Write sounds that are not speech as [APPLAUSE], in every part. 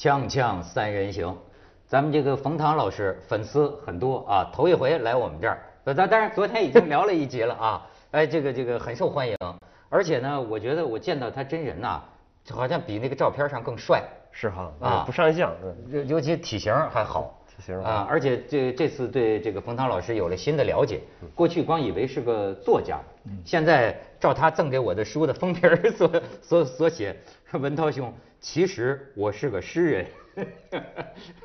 锵锵三人行，咱们这个冯唐老师粉丝很多啊，头一回来我们这儿，呃，当当然昨天已经聊了一集了啊，[LAUGHS] 哎，这个这个很受欢迎，而且呢，我觉得我见到他真人呐，好像比那个照片上更帅，是哈啊。啊，不上相，嗯尤尤其体型还好。体型啊，而且这这次对这个冯唐老师有了新的了解，过去光以为是个作家，现在照他赠给我的书的封皮儿所所所写，文涛兄，其实我是个诗人，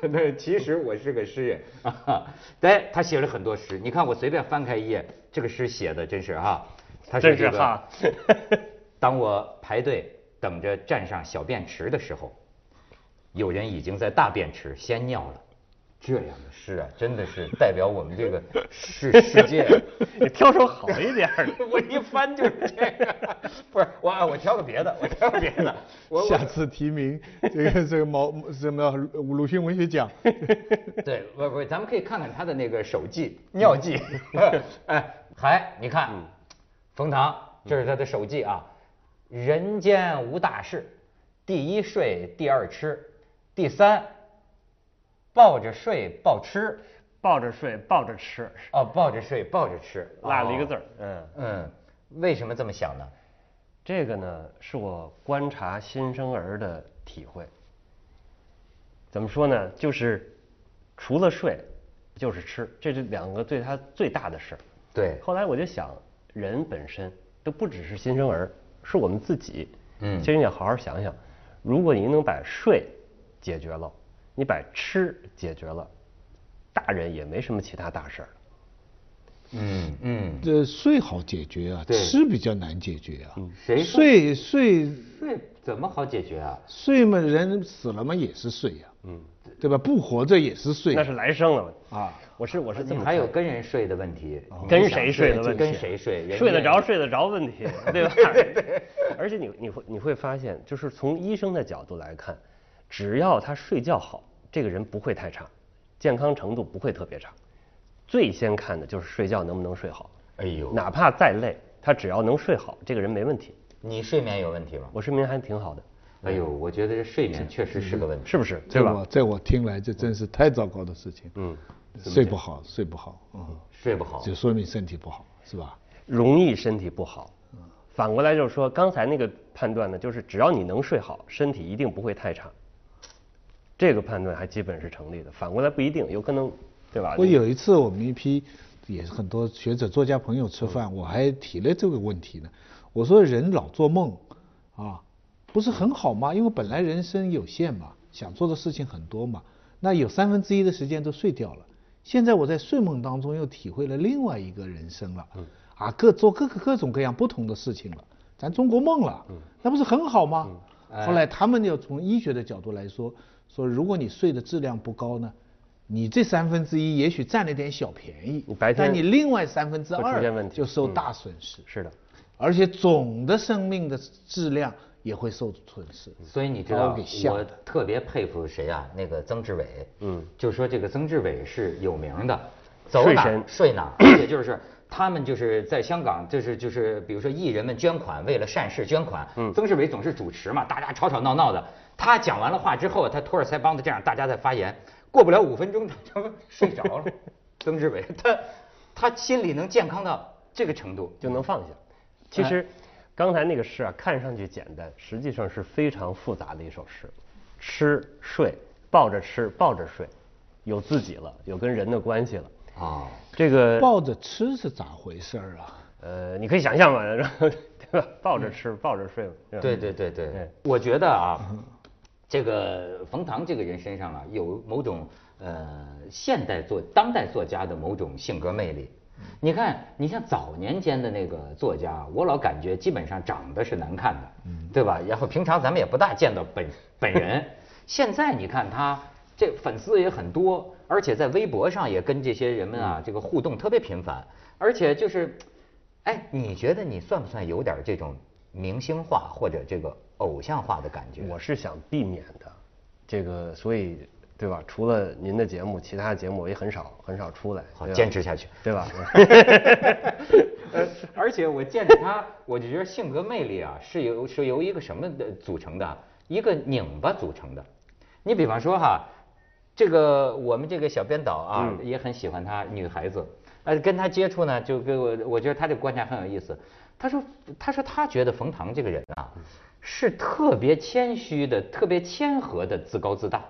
[LAUGHS] 那，其实我是个诗人啊，对，他写了很多诗，你看我随便翻开一页，这个诗写的真是哈，他是这个哈，[LAUGHS] 当我排队等着站上小便池的时候，有人已经在大便池先尿了。这样的诗啊，真的是代表我们这个世世界。[LAUGHS] 你挑首好一点的。[LAUGHS] 我一翻就是这个，[LAUGHS] 不是我啊，我挑个别的，我挑个别的。下次提名这个这个毛什么鲁迅文学奖，对，不不，咱们可以看看他的那个手记、尿记。哎，还你看，冯唐，这是他的手记啊。人间无大事，第一睡，第二吃，第三抱着睡抱吃。抱着睡，抱着吃，哦，抱着睡抱着吃，哦落了一个字儿。嗯，嗯，为什么这么想呢？这个呢是我观察新生儿的体会。怎么说呢？就是除了睡，就是吃，这是两个对他最大的事儿。对，后来我就想，人本身都不只是新生儿，是我们自己。嗯其实你要好好想想，如果您能把睡解决了，你把吃解决了，大人也没什么其他大事儿。嗯嗯，这睡好解决啊，对吃比较难解决啊。谁说睡睡睡怎么好解决啊？睡嘛，人死了嘛也是睡呀，嗯，对吧？不活着也是睡那是来生了。啊。我是我是这么你还有跟人睡的问题，跟谁睡的问题，跟谁睡？人睡得着睡得着问题，[LAUGHS] 对吧？对对。而且你你会你会发现，就是从医生的角度来看，只要他睡觉好，这个人不会太差，健康程度不会特别差。最先看的就是睡觉能不能睡好，哎呦，哪怕再累，他只要能睡好，这个人没问题。你睡眠有问题吗？我睡眠还挺好的，哎呦，我觉得这睡眠确实是个问题。是不是？对吧在我？在我听来，这真是太糟糕的事情。嗯，睡不好，睡不好，嗯，睡不好，就说明身体不好，是吧？容易身体不好。反过来就是说，刚才那个判断呢，就是只要你能睡好，身体一定不会太差。这个判断还基本是成立的。反过来不一定，有可能，对吧？我有一次我们一批也是很多学者作家朋友吃饭，我还提了这个问题呢。我说人老做梦啊，不是很好吗？因为本来人生有限嘛，想做的事情很多嘛，那有三分之一的时间都睡掉了。现在我在睡梦当中又体会了另外一个人生了，啊，各做各个各种各样不同的事情了，咱中国梦了，那不是很好吗？后来他们要从医学的角度来说，说如果你睡的质量不高呢，你这三分之一也许占了点小便宜白，天但你另外三分之二就受嗯大损失，是的，而且总的生命的质量也会受损失。所以你知道我特别佩服谁啊？那个曾志伟，嗯。就说这个曾志伟是有名的，走哪儿睡哪儿，[CLEARS THROAT] 而且就是他们就是在香港，就是就是比如说艺人们捐款，为了善事捐款，嗯曾志伟总是主持嘛，大家吵吵闹闹的，他讲完了话之后，他托着腮帮子这样，大家在发言，过不了五分钟他就睡着了。[LAUGHS] 曾志伟，他他心里能健康到这个程度，就能放下。其实刚才那个诗啊，看上去简单，实际上是非常复杂的一首诗。吃睡，抱着吃，抱着睡，有自己了，有跟人的关系了。啊，这个抱着吃是咋回事儿啊？呃，你可以想象嘛，然 [LAUGHS] 后对吧？抱着吃，抱着睡嘛。对对对对，我觉得啊，这个冯唐这个人身上啊，有某种呃现代作当代作家的某种性格魅力。你看，你像早年间的那个作家，我老感觉基本上长得是难看的，对吧？然后平常咱们也不大见到本本人。[LAUGHS] 现在你看他这粉丝也很多，而且在微博上也跟这些人们啊这个互动特别频繁，而且就是，哎，你觉得你算不算有点这种明星化或者这个偶像化的感觉？我是想避免的，这个所以对吧？除了您的节目，其他的节目我也很少很少出来，好坚持下去对吧？呃，[LAUGHS] 而且我见着他，我就觉得性格魅力啊，是由是由一个什么的组成的？一个拧巴组成的。你比方说哈，这个我们这个小编导啊，也很喜欢她女孩子，呃，跟她接触呢，就给我，我觉得她这个观察很有意思。她说，她说她觉得冯唐这个人啊，是特别谦虚的，特别谦和的，自高自大。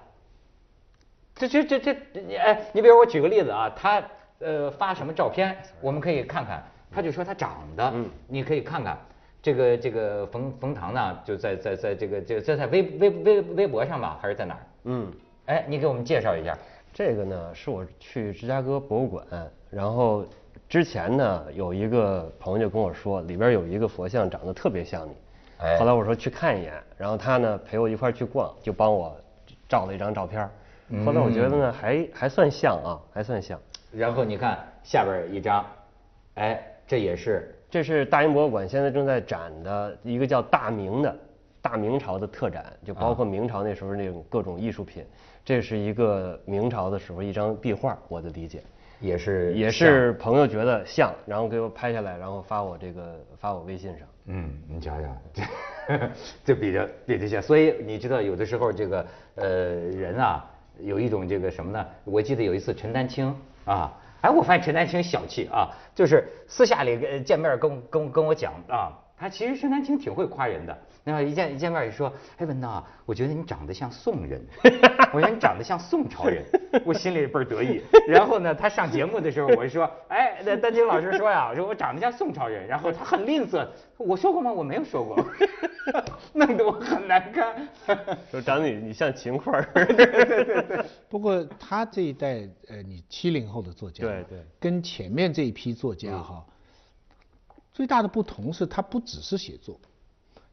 这这这这，哎，你比如我举个例子啊，他呃发什么照片，我们可以看看。他就说他长得，你可以看看。这个这个冯冯唐呢，就在在在这个这在在微微微微博上吧，还是在哪儿？嗯，哎，你给我们介绍一下。这个呢，是我去芝加哥博物馆，然后之前呢，有一个朋友就跟我说，里边有一个佛像长得特别像你。哎。后来我说去看一眼，然后他呢陪我一块去逛，就帮我照了一张照片。后来我觉得呢，还还算像啊，还算像。然后你看下边一张，哎，这也是。这是大英博物馆现在正在展的一个叫大明的大明朝的特展，就包括明朝那时候那种各种艺术品。这是一个明朝的时候一张壁画，我的理解也是也是朋友觉得像，然后给我拍下来，然后发我这个发我微信上。嗯，你瞧瞧，[LAUGHS] 这这比较比较像。所以你知道有的时候这个呃人啊有一种这个什么呢？我记得有一次陈丹青啊。哎，我发现陈丹青小气啊，就是私下里见面跟跟跟我讲啊，他其实陈丹青挺会夸人的。那一见一见面就说，哎文呐，我觉得你长得像宋人，[LAUGHS] 我觉得你长得像宋朝人，我心里倍儿得意。然后呢，他上节目的时候，我就说，哎，那丹青老师说呀，我说我长得像宋朝人，然后他很吝啬，我说过吗？我没有说过，[LAUGHS] 弄得我很难堪。[LAUGHS] 说长得你像秦桧。对对对。不过他这一代，呃，你七零后的作家，对对，跟前面这一批作家哈，最大的不同是他不只是写作。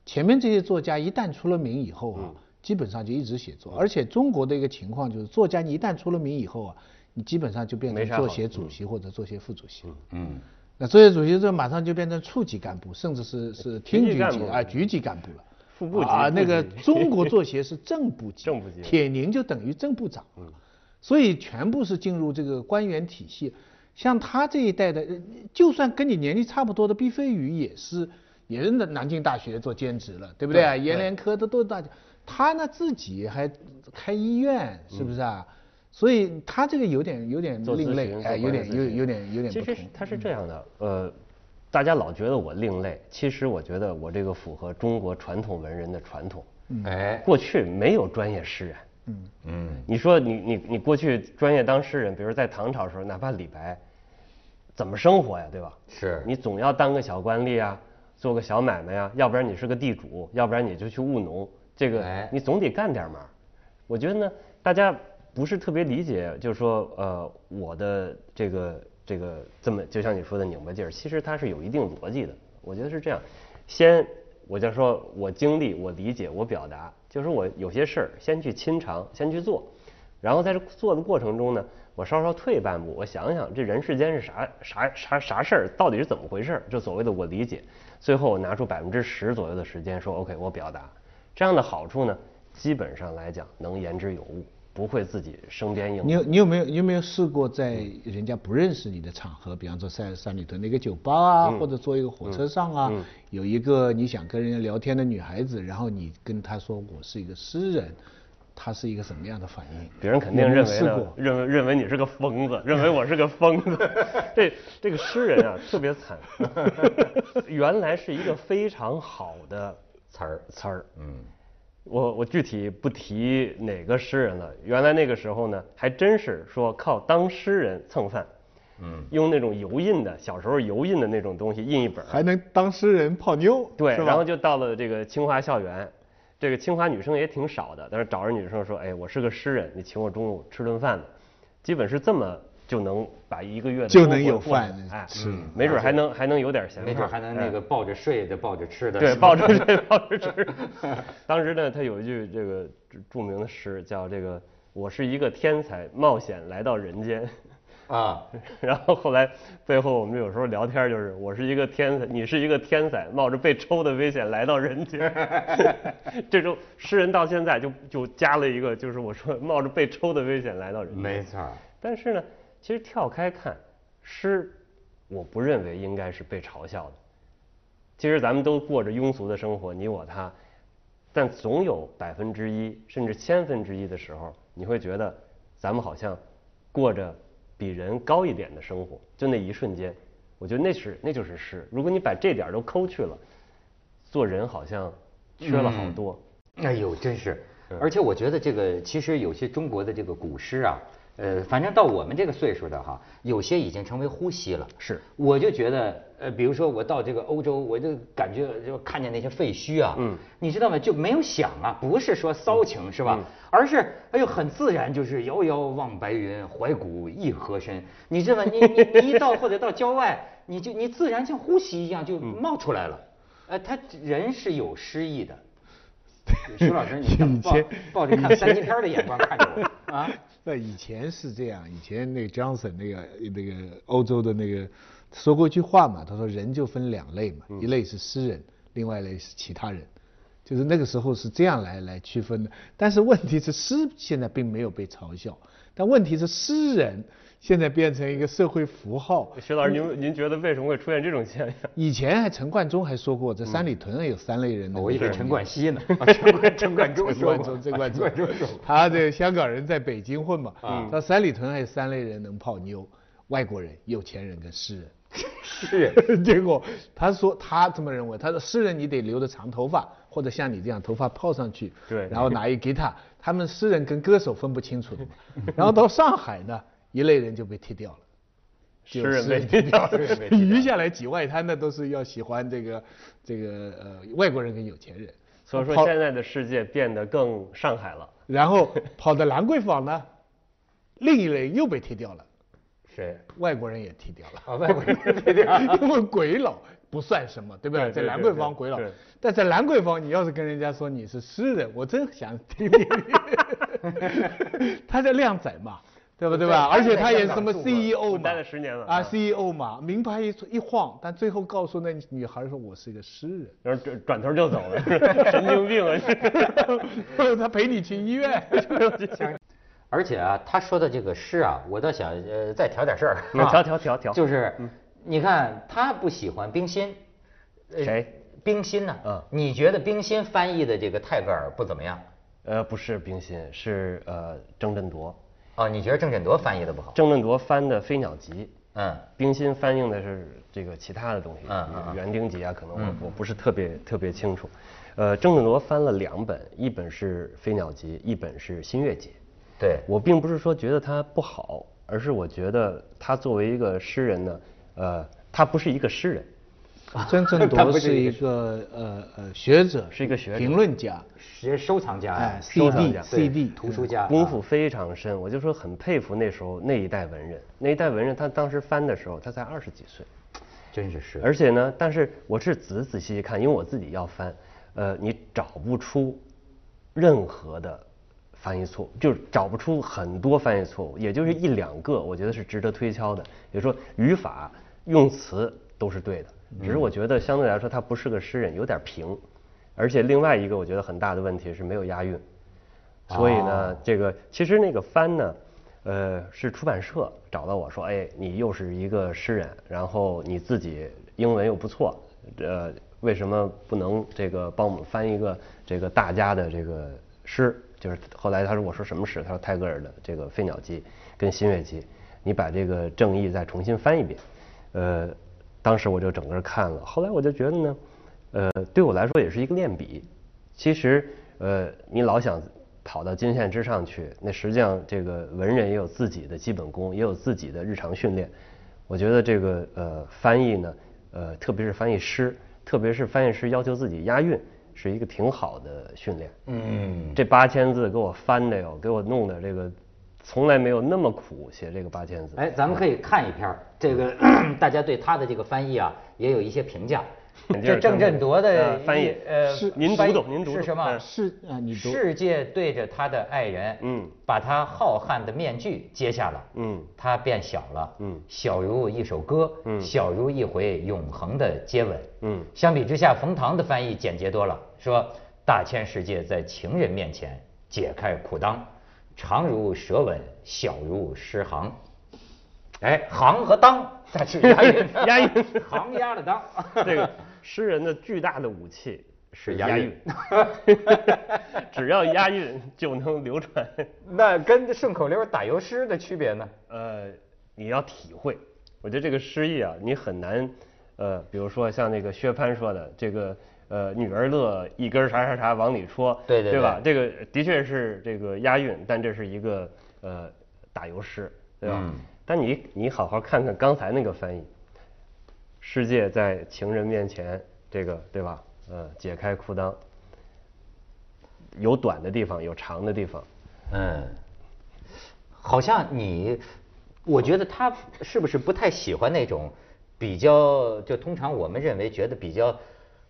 前面这些作家一旦出了名以后啊，基本上就一直写作，而且中国的一个情况就是，作家你一旦出了名以后啊，你基本上就变成作协主席或者作协副主席。嗯。那作协主席这马上就变成处级干部，甚至是是厅局级啊局级干部了。副部级。啊，那个中国作协是 [LAUGHS] 正部级。正部级。铁凝就等于正部长。嗯。所以全部是进入这个官员体系。像他这一代的，就算跟你年龄差不多的毕飞宇也是。也是南南京大学做兼职了，对不对啊？阎连科的都大，他呢自己还开医院，是不是啊？所以他这个有点有点另类，哎，有点有有点有点。其实他是这样的，呃，大家老觉得我另类，其实我觉得我这个符合中国传统文人的传统。哎，过去没有专业诗人。嗯嗯。你说你你你过去专业当诗人，比如在唐朝时候，哪怕李白，怎么生活呀？对吧？是。你总要当个小官吏啊。做个小买卖呀，要不然你是个地主，要不然你就去务农，这个你总得干点嘛。我觉得呢，大家不是特别理解，就是说，呃，我的这个这个这么，就像你说的拧巴劲儿，其实它是有一定逻辑的。我觉得是这样，先我就说我经历，我理解，我表达，就是我有些事儿先去亲尝，先去做，然后在这做的过程中呢。我稍稍退半步，我想想这人世间是啥啥啥啥事儿，到底是怎么回事儿？就所谓的我理解，最后我拿出百分之十左右的时间说 OK，我表达，这样的好处呢，基本上来讲能言之有物，不会自己生边硬。你有你有没有你有没有试过在人家不认识你的场合，比方说在山里头那个酒吧啊，或者坐一个火车上啊，有一个你想跟人家聊天的女孩子，然后你跟她说我是一个诗人。她是一个什么样的反应？别人肯定认为呢，认为认为你是个疯子，认为我是个疯子。[LAUGHS] 这这个诗人啊，特别惨。[LAUGHS] 原来是一个非常好的词儿词儿。嗯，我我具体不提哪个诗人了。原来那个时候呢，还真是说靠当诗人蹭饭。嗯，用那种油印的，小时候油印的那种东西印一本，还能当诗人泡妞。对，然后就到了这个清华校园。这个清华女生也挺少的，但是找着女生说：“哎，我是个诗人，你请我中午吃顿饭吧。”基本是这么就能把一个月的就能有饭哎，是，没准还能还能有点闲，没准还能那个抱着睡的，抱着吃的，对，抱着睡 [LAUGHS] 抱着吃。当时呢，他有一句这个著名的诗，叫这个“我是一个天才，冒险来到人间”。啊，[LAUGHS] 然后后来背后我们有时候聊天就是我是一个天才，你是一个天才，冒着被抽的危险来到人间。[LAUGHS] 这种诗人到现在就就加了一个，就是我说冒着被抽的危险来到人间。没错。但是呢，其实跳开看，诗，我不认为应该是被嘲笑的。其实咱们都过着庸俗的生活，你我他，但总有百分之一甚至千分之一的时候，你会觉得咱们好像过着比人高一点的生活，就那一瞬间，我觉得那是那就是诗。如果你把这点都抠去了，做人好像缺了好多。哎呦，真是！而且我觉得这个其实有些中国的这个古诗啊，呃，反正到我们这个岁数的哈，有些已经成为呼吸了。是我就觉得，呃，比如说我到这个欧洲，我就感觉就看见那些废墟啊，嗯你知道吗？就没有想啊，不是说骚情是吧？而是哎呦很自然，就是遥遥望白云，怀古一河深。你知道吗？你你你一到或者到郊外，你就你自然像呼吸一样就冒出来了。呃，他人是有诗意的。[LAUGHS] 徐老师，你 [LAUGHS] 抱以抱着看三级片的眼光看着我 [LAUGHS] 啊？那以前是这样，以前那个 Johnson 那个那个欧洲的那个说过一句话嘛，他说人就分两类嘛，一类是诗人，另外一类是其他人，就是那个时候是这样来来区分的。但是问题是诗现在并没有被嘲笑，但问题是诗人现在变成一个社会符号。徐老师，您您觉得为什么会出现这种现象？以前还陈冠中还说过，这三里屯有三类人呢。我以为陈冠希呢，啊 [LAUGHS] 陈冠陈冠中陈说过冠中，陈冠中 [LAUGHS] 陈冠中，他这个香港人在北京混嘛，啊他三里屯还有三类人能泡妞，外国人、有钱人跟诗人。是 [LAUGHS] 结果他说他这么认为，他说诗人你得留着长头发，或者像你这样头发泡上去，对然后拿一吉他，他们诗人跟歌手分不清楚的嘛。然后到上海呢，一类人就被踢掉了。诗人 [LAUGHS] 被踢踢掉诗人被踢掉余下来几外滩的都是要喜欢这个这个呃外国人跟有钱人。所以说现在的世界变得更上海了。然后跑到兰桂坊呢，另一类又被踢掉了，[LAUGHS] 谁？外国人也踢掉了。啊，外国人对对啊。因为鬼佬不算什么，对不对？在兰桂坊鬼佬但在兰桂坊，你要是跟人家说你是诗人，我真想听听。[LAUGHS] 他在靓仔嘛，对吧？对吧？而且他也是什么 CEO 嘛，待了10年了啊啊，CEO 嘛，名牌一一晃，但最后告诉那女孩说我是一个诗人。然后转转头就走了，神经病啊！[LAUGHS] 他陪你去医院。[LAUGHS] 而且啊，他说的这个诗啊，我倒想呃再调点事儿。调调调调就是你看他不喜欢冰心，呃谁？冰心呢？嗯你觉得冰心翻译的这个泰戈尔不怎么样？呃，不是冰心，是呃郑振铎。哦，你觉得郑振铎翻译的不好？郑振铎翻的《飞鸟集》，嗯冰心翻译的是这个其他的东西，嗯园丁集啊，可能我、嗯我不是特别特别清楚。呃，郑振铎翻了两本，一本是《飞鸟集》，一本是《新月集》。对我并不是说觉得他不好，而是我觉得他作为一个诗人呢，呃，他不是一个诗人，[LAUGHS] 曾正他不铎是一个个呃呃学者，是一个学者评论家，是收藏家呀哎，收藏 CD 家 CD 图书家，功夫非常深。我就说很佩服那时候那一代文人，那一代文人他当时翻的时候他才二十几岁，真是是。而且呢，但是我是仔仔细细看，因为我自己要翻，呃，你找不出任何的翻译错误，就是找不出很多翻译错误，也就是一两个，我觉得是值得推敲的。也就是说，语法、用词都是对的，只是我觉得相对来说他不是个诗人，有点平。而且另外一个我觉得很大的问题是没有押韵，所以呢哦，这个其实那个翻呢，呃，是出版社找到我说，哎，你又是一个诗人，然后你自己英文又不错，呃，为什么不能这个帮我们翻一个这个大家的这个诗？就是后来他说我说什么诗？他说泰戈尔的这个《飞鸟集》跟《新月集》，你把这个正义再重新翻一遍。呃，当时我就整个看了，后来我就觉得呢，呃，对我来说也是一个练笔。其实，呃，你老想跑到金线之上去，那实际上这个文人也有自己的基本功，也有自己的日常训练。我觉得这个呃翻译呢，呃，特别是翻译诗，特别是翻译诗要求自己押韵，是一个挺好的训练。嗯，这八千字给我翻的哟，给我弄的这个从来没有那么苦写这个八千字。哎，咱们可以看一篇儿这个 [CLEARS THROAT] 大家对他的这个翻译啊，也有一些评价。[LAUGHS] 这郑振铎的呃翻译呃，是您读读您读读是什么嗯？是啊，你读世界对着他的爱人，嗯把他浩瀚的面具揭下了，嗯他变小了，嗯小如一首歌，嗯小如一回永恒的接吻，嗯相比之下，冯唐的翻译简洁多了，说大千世界在情人面前解开裤裆，长如舌吻，小如诗行，哎，行和当它是 [LAUGHS] 押韵，押韵 [LAUGHS] 行押的当，[LAUGHS] 这个。诗人的巨大的武器是押韵，只要押韵就能流传。那跟顺口溜打油诗的区别呢？呃，你要体会，我觉得这个诗意啊，你很难，呃，比如说像那个薛蟠说的这个，呃，女儿乐，一根啥啥啥往里戳，对对对吧？这个的确是这个押韵，但这是一个呃打油诗，对吧？嗯但你你好好看看刚才那个翻译，世界在情人面前，这个对吧？呃，解开裤裆，有短的地方，有长的地方，嗯，好像你，我觉得他是不是不太喜欢那种比较，就通常我们认为觉得比较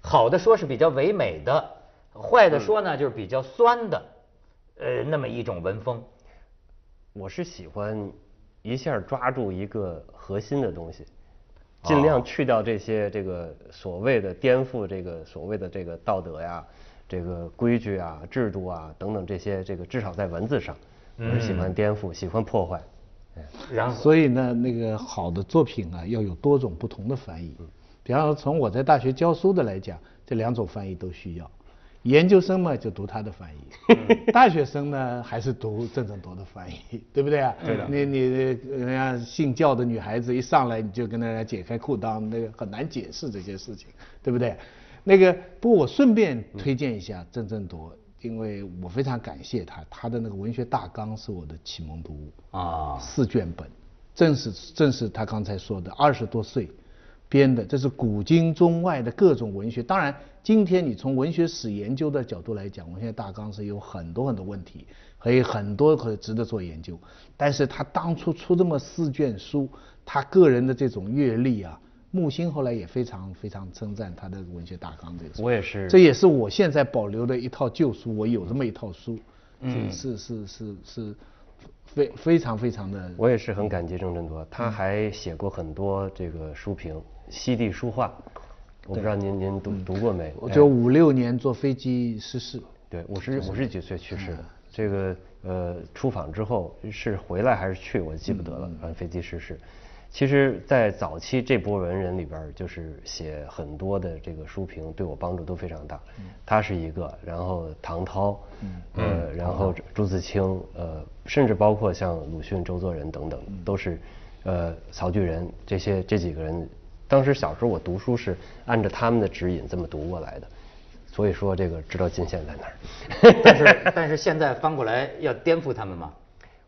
好的说是比较唯美的，坏的说呢就是比较酸的，呃，那么一种文风。我是喜欢一下抓住一个核心的东西，尽量去掉这些这个所谓的颠覆这个所谓的这个道德呀、这个规矩啊、制度啊等等这些这个至少在文字上，我是喜欢颠覆、喜欢破坏。然后，所以呢，那个好的作品啊，要有多种不同的翻译。比方说，从我在大学教书的来讲，这两种翻译都需要。研究生嘛，就读他的翻译；大学生呢，还是读郑振铎的翻译，对不对啊？对的。你你人家信教的女孩子一上来你就跟人家解开裤裆，那个很难解释这些事情，对不对？那个，不过我顺便推荐一下郑振铎，因为我非常感谢他，他的那个文学大纲是我的启蒙读物啊四卷本，正是正是他刚才说的二十多岁编的，这是古今中外的各种文学。当然，今天你从文学史研究的角度来讲，文学大纲是有很多很多问题，还有很多可值得做研究。但是他当初出这么四卷书，他个人的这种阅历啊，木心后来也非常非常称赞他的文学大纲这个。我也是这也是我现在保留的一套旧书，我有这么一套书，嗯，是是是是，非非常非常的。我也是很感激郑振铎，他还写过很多这个书评，《西地书画》，我不知道您您读读过没？哎我就五六年坐飞机失事，对，五十五十几岁去世的。这个呃，出访之后是回来还是去，我记不得了。反正飞机失事。其实，在早期这波文人里边，就是写很多的这个书评，对我帮助都非常大。他是一个，然后唐涛，呃，然后朱自清，呃，甚至包括像鲁迅、周作人等等，都是，呃，曹巨人这些这几个人。当时小时候我读书是按照他们的指引这么读过来的。所以说这个知道金线在哪儿，[LAUGHS] 但是但是现在翻过来要颠覆他们吗？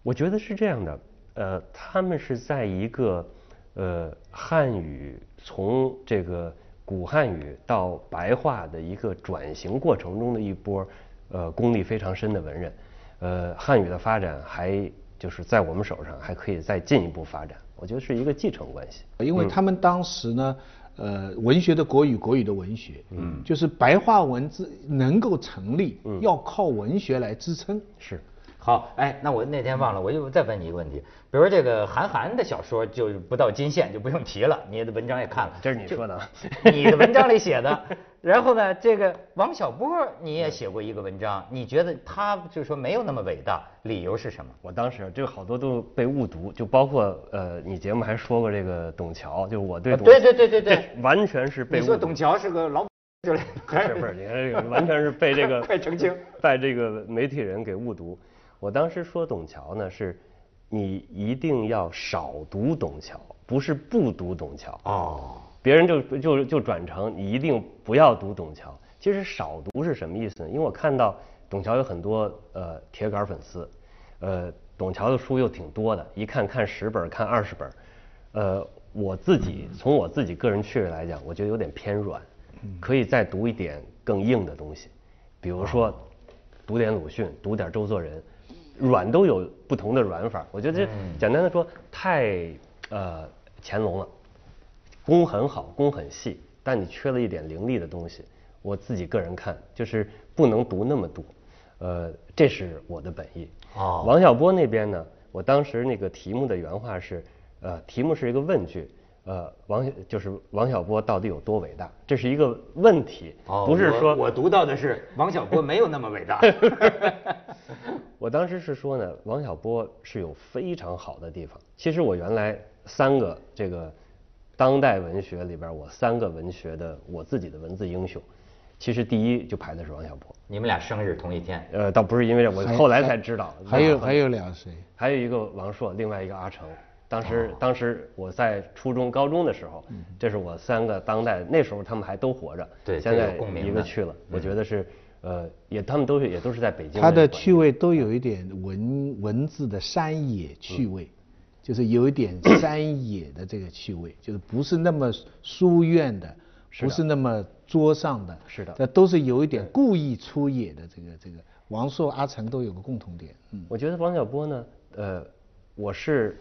我觉得是这样的，呃，他们是在一个呃汉语从这个古汉语到白话的一个转型过程中的一波呃功力非常深的文人，呃，汉语的发展还就是在我们手上还可以再进一步发展，我觉得是一个继承关系。因为他们当时呢。呃，文学的国语，国语的文学，嗯，就是白话文字能够成立，嗯，要靠文学来支撑。是，好，哎，那我那天忘了，我就再问你一个问题，比如说这个韩寒的小说就不到金线就不用提了，你的文章也看了，这是你说的，[LAUGHS] 你的文章里写的。然后呢，这个王小波你也写过一个文章，你觉得他就是说没有那么伟大，理由是什么？我当时这个好多都被误读，就包括呃，你节目还说过这个董桥，就是我对董对对对对对，[LAUGHS] 完全是被你说董桥是个老 [LAUGHS] 不是不是，你看这个完全是被这个快澄清，被这个媒体人给误读。我当时说董桥呢，是你一定要少读董桥，不是不读董桥哦。别人就就就转成你一定不要读董桥。其实少读是什么意思呢？因为我看到董桥有很多呃铁杆粉丝，呃，董桥的书又挺多的，一看看十本，看二十本，呃，我自己从我自己个人趣味来讲，我觉得有点偏软，可以再读一点更硬的东西，比如说读点鲁迅，读点周作人，软都有不同的软法。我觉得这简单的说，太呃乾隆了。功很好，功很细，但你缺了一点凌厉的东西。我自己个人看，就是不能读那么多，呃，这是我的本意。哦。王小波那边呢，我当时那个题目的原话是，呃，题目是一个问句，呃，王就是王小波到底有多伟大？这是一个问题，哦、不是说我读到的是王小波没有那么伟大。[LAUGHS] [LAUGHS] 我当时是说呢，王小波是有非常好的地方。其实我原来三个这个。当代文学里边，我三个文学的我自己的文字英雄，其实第一就排的是王小波。你们俩生日同一天，呃，倒不是因为这，我后来才知道。还有还有俩谁？还有一个王朔，另外一个阿成。当时当时我在初中、高中的时候，这是我三个当代，那时候他们还都活着。对现在一个去了，我觉得是呃，也他们都是也都是在北京。他的趣味都有一点文文字的山野趣味，就是有一点 [COUGHS] 山野的这个趣味，就是不是那么书院的，不是那么桌上的，是的这都是有一点故意出野的这个这个。王朔、阿成都有个共同点，嗯，我觉得王小波呢，呃，我是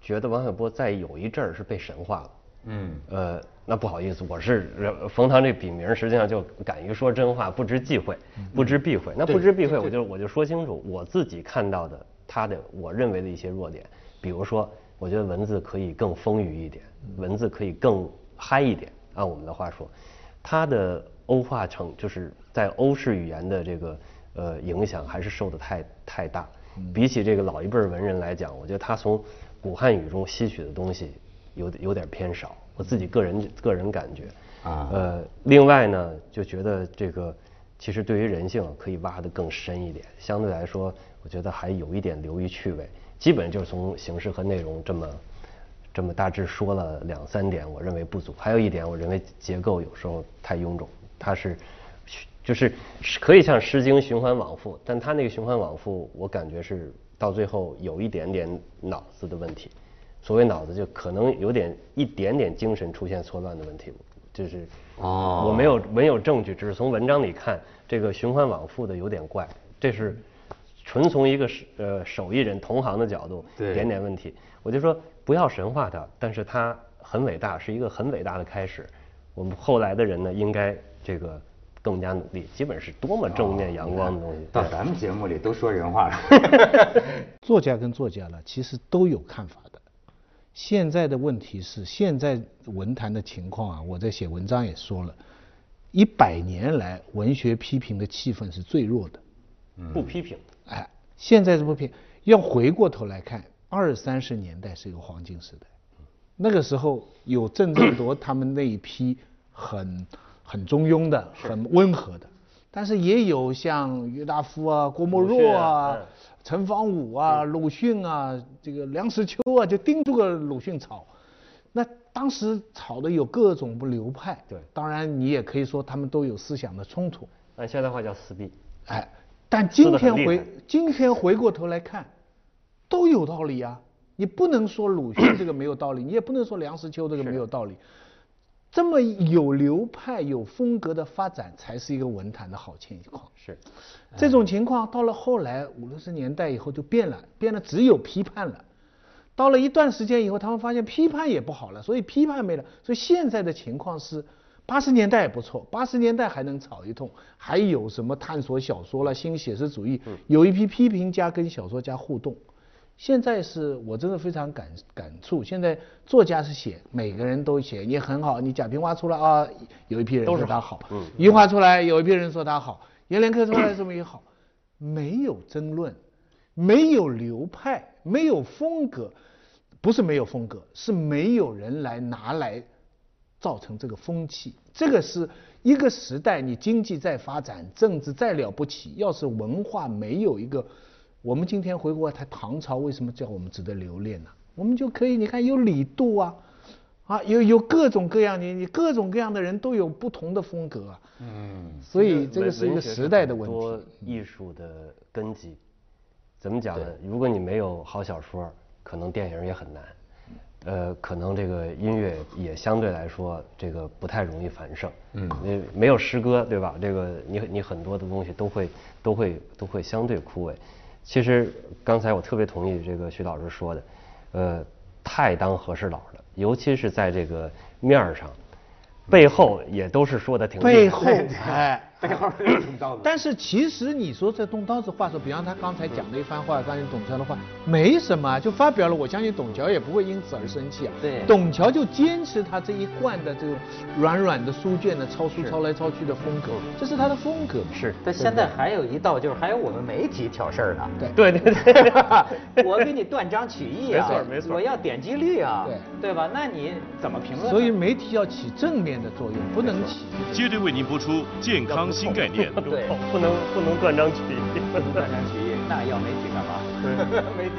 觉得王小波在有一阵儿是被神化了。嗯，呃，那不好意思，我是呃冯唐这笔名，实际上就敢于说真话，不知忌讳，不知避讳。那不知避讳，我就我就说清楚我自己看到的他的我认为的一些弱点，比如说，我觉得文字可以更丰腴一点，文字可以更嗨一点。按我们的话说，他的欧化程就是在欧式语言的这个呃影响还是受的太太大。比起这个老一辈儿文人来讲，我觉得他从古汉语中吸取的东西有有点偏少，我自己个人个人感觉。啊呃，另外呢，就觉得这个其实对于人性可以挖得更深一点，相对来说，我觉得还有一点流于趣味。基本就是从形式和内容这么这么大致说了两三点，我认为不足。还有一点，我认为结构有时候太臃肿，它是就是是可以像《诗经》循环往复，但它那个循环往复，我感觉是到最后有一点点脑子的问题。所谓脑子，就可能有点一点点精神出现错乱的问题，就是哦我没有没有证据，只是从文章里看，这个循环往复的有点怪，这是纯从一个手呃手艺人同行的角度对点点问题。我就说不要神化它，但是它很伟大，是一个很伟大的开始。我们后来的人呢，应该这个更加努力，基本是多么正面阳光的东西。对到咱们节目里都说人话了。[LAUGHS] 作家跟作家呢，其实都有看法的。现在的问题是，现在文坛的情况啊，我在写文章也说了，一百年来文学批评的气氛是最弱的。不批评，哎，现在这部片要回过头来看，二三十年代是一个黄金时代，那个时候有郑振 [COUGHS] 铎他们那一批很很中庸的、很温和的，但是也有像郁达夫啊、郭沫若啊陈方武啊、鲁迅啊、这个梁实秋啊，就盯住个鲁迅吵。那当时吵的有各种不流派，对当然你也可以说他们都有思想的冲突，按现在话叫撕逼。哎，但今天回今天回过头来看，都有道理啊。你不能说鲁迅这个没有道理，你也不能说梁实秋这个没有道理。这么有流派、有风格的发展，才是一个文坛的好情况。是，这种情况到了后来五六十年代以后就变了，变了只有批判了。到了一段时间以后，他们发现批判也不好了，所以批判没了。所以现在的情况是，八十年代也不错，八十年代还能吵一通，还有什么探索小说了、新写实主义，有一批批评家跟小说家互动。现在是我真的非常感感触，现在作家是写，每个人都写，你很好，你贾平凹出来啊，有一批人都是说他好，嗯余华出来有一批人说他好，阎连科出来这么也好，没有争论，没有流派，没有风格，不是没有风格，是没有人来拿来造成这个风气。这个是一个时代，你经济在发展，政治再了不起，要是文化没有一个，我们今天回过来，唐朝为什么叫我们值得留恋呢？我们就可以，你看有李杜啊，啊，有有各种各样，你你各种各样的人都有不同的风格啊。嗯，所以这个是一个时代的问很多题。艺术的根基，怎么讲呢？如果你没有好小说，可能电影也很难。呃，可能这个音乐也相对来说这个不太容易繁盛。嗯你没有诗歌，对吧？这个你你很多的东西都会都会都会相对枯萎。其实刚才我特别同意这个徐老师说的，呃，太当和事佬了，尤其是在这个面儿上，背后也都是说的挺对背后，哎 [LAUGHS] 但是其实你说这动刀子话说，比方他刚才讲的一番话，刚才董桥的话，没什么，就发表了。我相信董桥也不会因此而生气啊。对董桥就坚持他这一贯的这种软软的书卷的抄书抄来抄去的风格，这是他的风格。是但现在还有一道，就是还有我们媒体挑事儿呢。对对对对，[LAUGHS] 我给你断章取义啊，没错没错我要点击率啊，对对吧？那你怎么评论？所以媒体要起正面的作用，不能起。接着为您播出健康新概念。对不能不能断章取义。断章取义，那要媒体干嘛？对 [LAUGHS] 媒体。